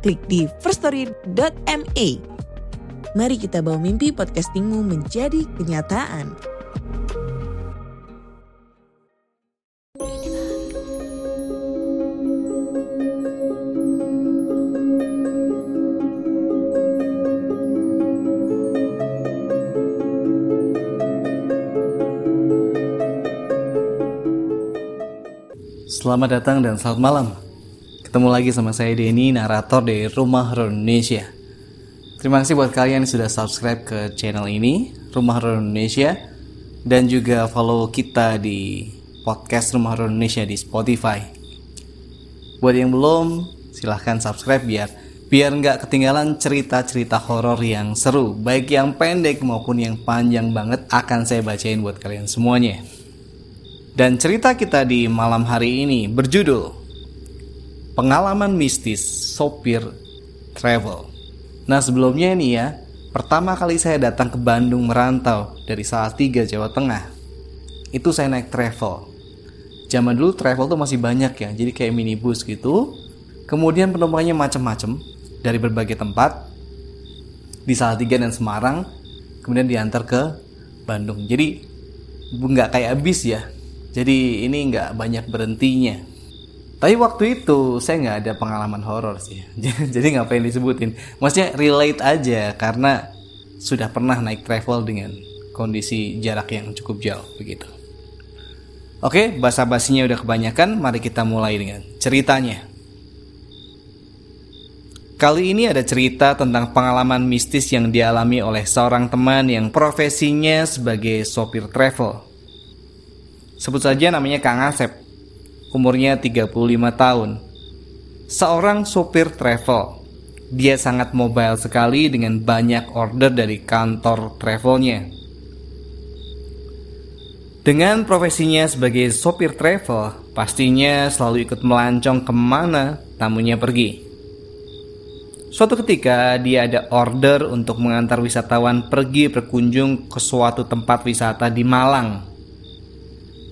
klik di firststory.me. Mari kita bawa mimpi podcastingmu menjadi kenyataan. Selamat datang dan selamat malam. Ketemu lagi sama saya Denny, narator dari Rumah Horor Indonesia. Terima kasih buat kalian yang sudah subscribe ke channel ini, Rumah Horor Indonesia, dan juga follow kita di podcast Rumah Horor Indonesia di Spotify. Buat yang belum, silahkan subscribe biar biar nggak ketinggalan cerita-cerita horor yang seru, baik yang pendek maupun yang panjang banget akan saya bacain buat kalian semuanya. Dan cerita kita di malam hari ini berjudul Pengalaman Mistis Sopir Travel. Nah sebelumnya nih ya, pertama kali saya datang ke Bandung merantau dari Salatiga, Jawa Tengah. Itu saya naik travel. Zaman dulu travel tuh masih banyak ya, jadi kayak minibus gitu. Kemudian penumpangnya macam-macam dari berbagai tempat di Salatiga dan Semarang, kemudian diantar ke Bandung. Jadi nggak kayak bis ya, jadi ini nggak banyak berhentinya. Tapi waktu itu saya nggak ada pengalaman horor sih. Jadi ngapain disebutin? Maksudnya relate aja karena sudah pernah naik travel dengan kondisi jarak yang cukup jauh begitu. Oke, basa-basinya udah kebanyakan, mari kita mulai dengan ceritanya. Kali ini ada cerita tentang pengalaman mistis yang dialami oleh seorang teman yang profesinya sebagai sopir travel. Sebut saja namanya Kang Asep. Umurnya 35 tahun. Seorang sopir travel. Dia sangat mobile sekali dengan banyak order dari kantor travelnya. Dengan profesinya sebagai sopir travel, pastinya selalu ikut melancong ke mana tamunya pergi. Suatu ketika dia ada order untuk mengantar wisatawan pergi berkunjung ke suatu tempat wisata di Malang.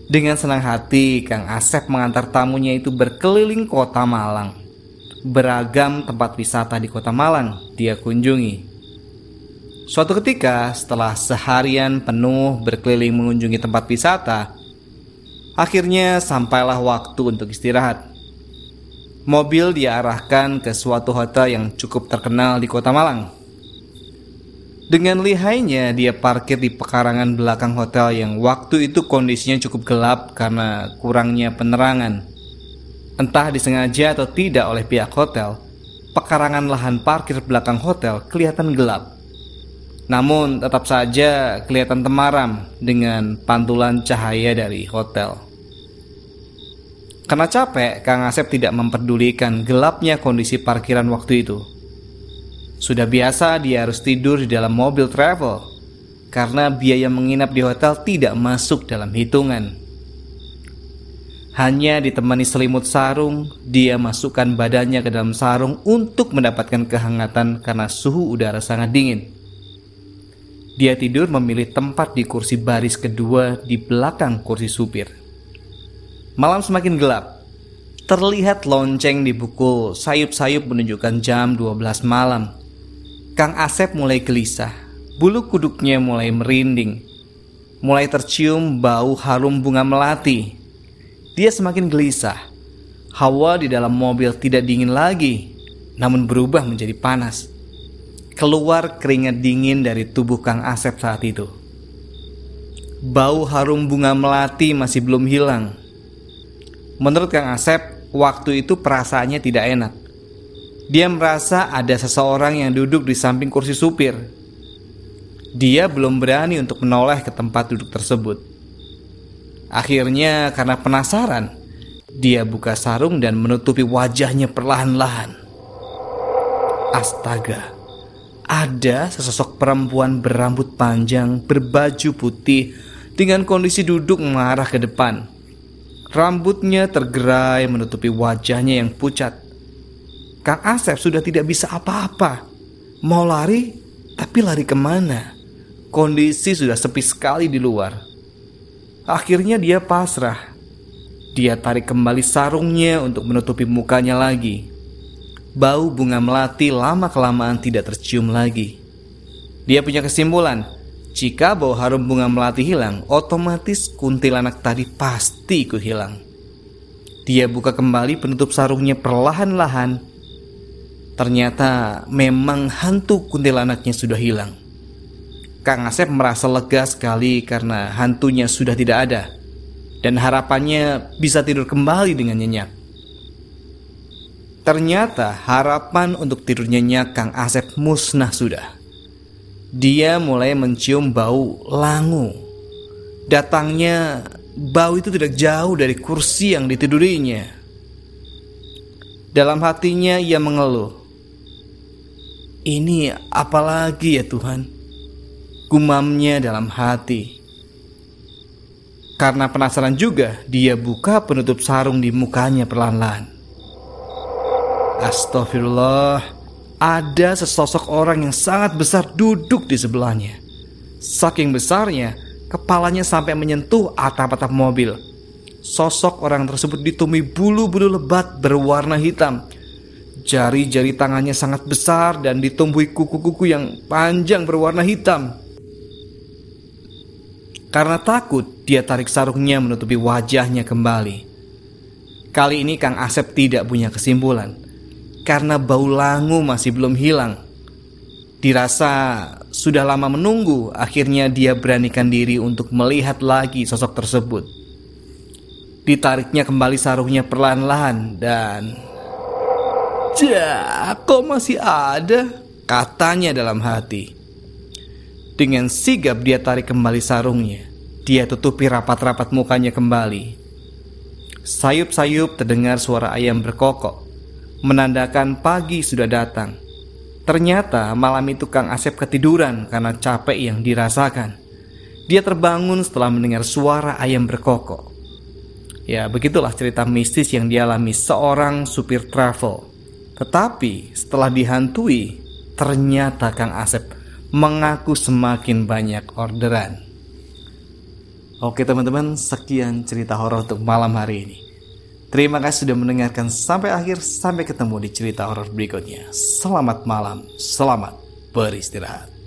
Dengan senang hati, Kang Asep mengantar tamunya itu berkeliling kota Malang. Beragam tempat wisata di kota Malang dia kunjungi. Suatu ketika, setelah seharian penuh berkeliling mengunjungi tempat wisata, akhirnya sampailah waktu untuk istirahat. Mobil diarahkan ke suatu hotel yang cukup terkenal di kota Malang. Dengan lihainya dia parkir di pekarangan belakang hotel yang waktu itu kondisinya cukup gelap karena kurangnya penerangan. Entah disengaja atau tidak oleh pihak hotel, pekarangan lahan parkir belakang hotel kelihatan gelap. Namun tetap saja kelihatan temaram dengan pantulan cahaya dari hotel. Karena capek, Kang Asep tidak memperdulikan gelapnya kondisi parkiran waktu itu. Sudah biasa dia harus tidur di dalam mobil travel karena biaya menginap di hotel tidak masuk dalam hitungan. Hanya ditemani selimut sarung, dia masukkan badannya ke dalam sarung untuk mendapatkan kehangatan karena suhu udara sangat dingin. Dia tidur memilih tempat di kursi baris kedua di belakang kursi supir. Malam semakin gelap. Terlihat lonceng di pukul sayup-sayup menunjukkan jam 12 malam. Kang Asep mulai gelisah. Bulu kuduknya mulai merinding. Mulai tercium bau harum bunga melati. Dia semakin gelisah. Hawa di dalam mobil tidak dingin lagi, namun berubah menjadi panas. Keluar keringat dingin dari tubuh Kang Asep saat itu. Bau harum bunga melati masih belum hilang. Menurut Kang Asep, waktu itu perasaannya tidak enak. Dia merasa ada seseorang yang duduk di samping kursi supir. Dia belum berani untuk menoleh ke tempat duduk tersebut. Akhirnya, karena penasaran, dia buka sarung dan menutupi wajahnya perlahan-lahan. Astaga, ada sesosok perempuan berambut panjang, berbaju putih, dengan kondisi duduk mengarah ke depan. Rambutnya tergerai menutupi wajahnya yang pucat. Kang Asep sudah tidak bisa apa-apa. Mau lari, tapi lari ke mana? Kondisi sudah sepi sekali di luar. Akhirnya dia pasrah. Dia tarik kembali sarungnya untuk menutupi mukanya lagi bau bunga melati lama-kelamaan tidak tercium lagi. Dia punya kesimpulan, jika bau harum bunga melati hilang, otomatis kuntilanak tadi pasti ikut hilang. Dia buka kembali penutup sarungnya perlahan-lahan. Ternyata memang hantu kuntilanaknya sudah hilang. Kang Asep merasa lega sekali karena hantunya sudah tidak ada dan harapannya bisa tidur kembali dengan nyenyak. Ternyata harapan untuk tidurnya Kang Asep musnah sudah. Dia mulai mencium bau langu. Datangnya bau itu tidak jauh dari kursi yang ditidurinya. Dalam hatinya ia mengeluh. Ini apalagi ya Tuhan? Gumamnya dalam hati. Karena penasaran juga, dia buka penutup sarung di mukanya perlahan-lahan. Astagfirullah, ada sesosok orang yang sangat besar duduk di sebelahnya. Saking besarnya, kepalanya sampai menyentuh atap-atap mobil. Sosok orang tersebut ditumbuhi bulu-bulu lebat berwarna hitam. Jari-jari tangannya sangat besar dan ditumbuhi kuku-kuku yang panjang berwarna hitam. Karena takut, dia tarik sarungnya menutupi wajahnya kembali. Kali ini Kang Asep tidak punya kesimpulan karena bau langu masih belum hilang. Dirasa sudah lama menunggu, akhirnya dia beranikan diri untuk melihat lagi sosok tersebut. Ditariknya kembali sarungnya perlahan-lahan dan... Ya, kok masih ada? Katanya dalam hati. Dengan sigap dia tarik kembali sarungnya. Dia tutupi rapat-rapat mukanya kembali. Sayup-sayup terdengar suara ayam berkokok menandakan pagi sudah datang. Ternyata malam itu Kang Asep ketiduran karena capek yang dirasakan. Dia terbangun setelah mendengar suara ayam berkokok. Ya, begitulah cerita mistis yang dialami seorang supir travel. Tetapi setelah dihantui, ternyata Kang Asep mengaku semakin banyak orderan. Oke teman-teman, sekian cerita horor untuk malam hari ini. Terima kasih sudah mendengarkan sampai akhir. Sampai ketemu di cerita horor berikutnya. Selamat malam, selamat beristirahat.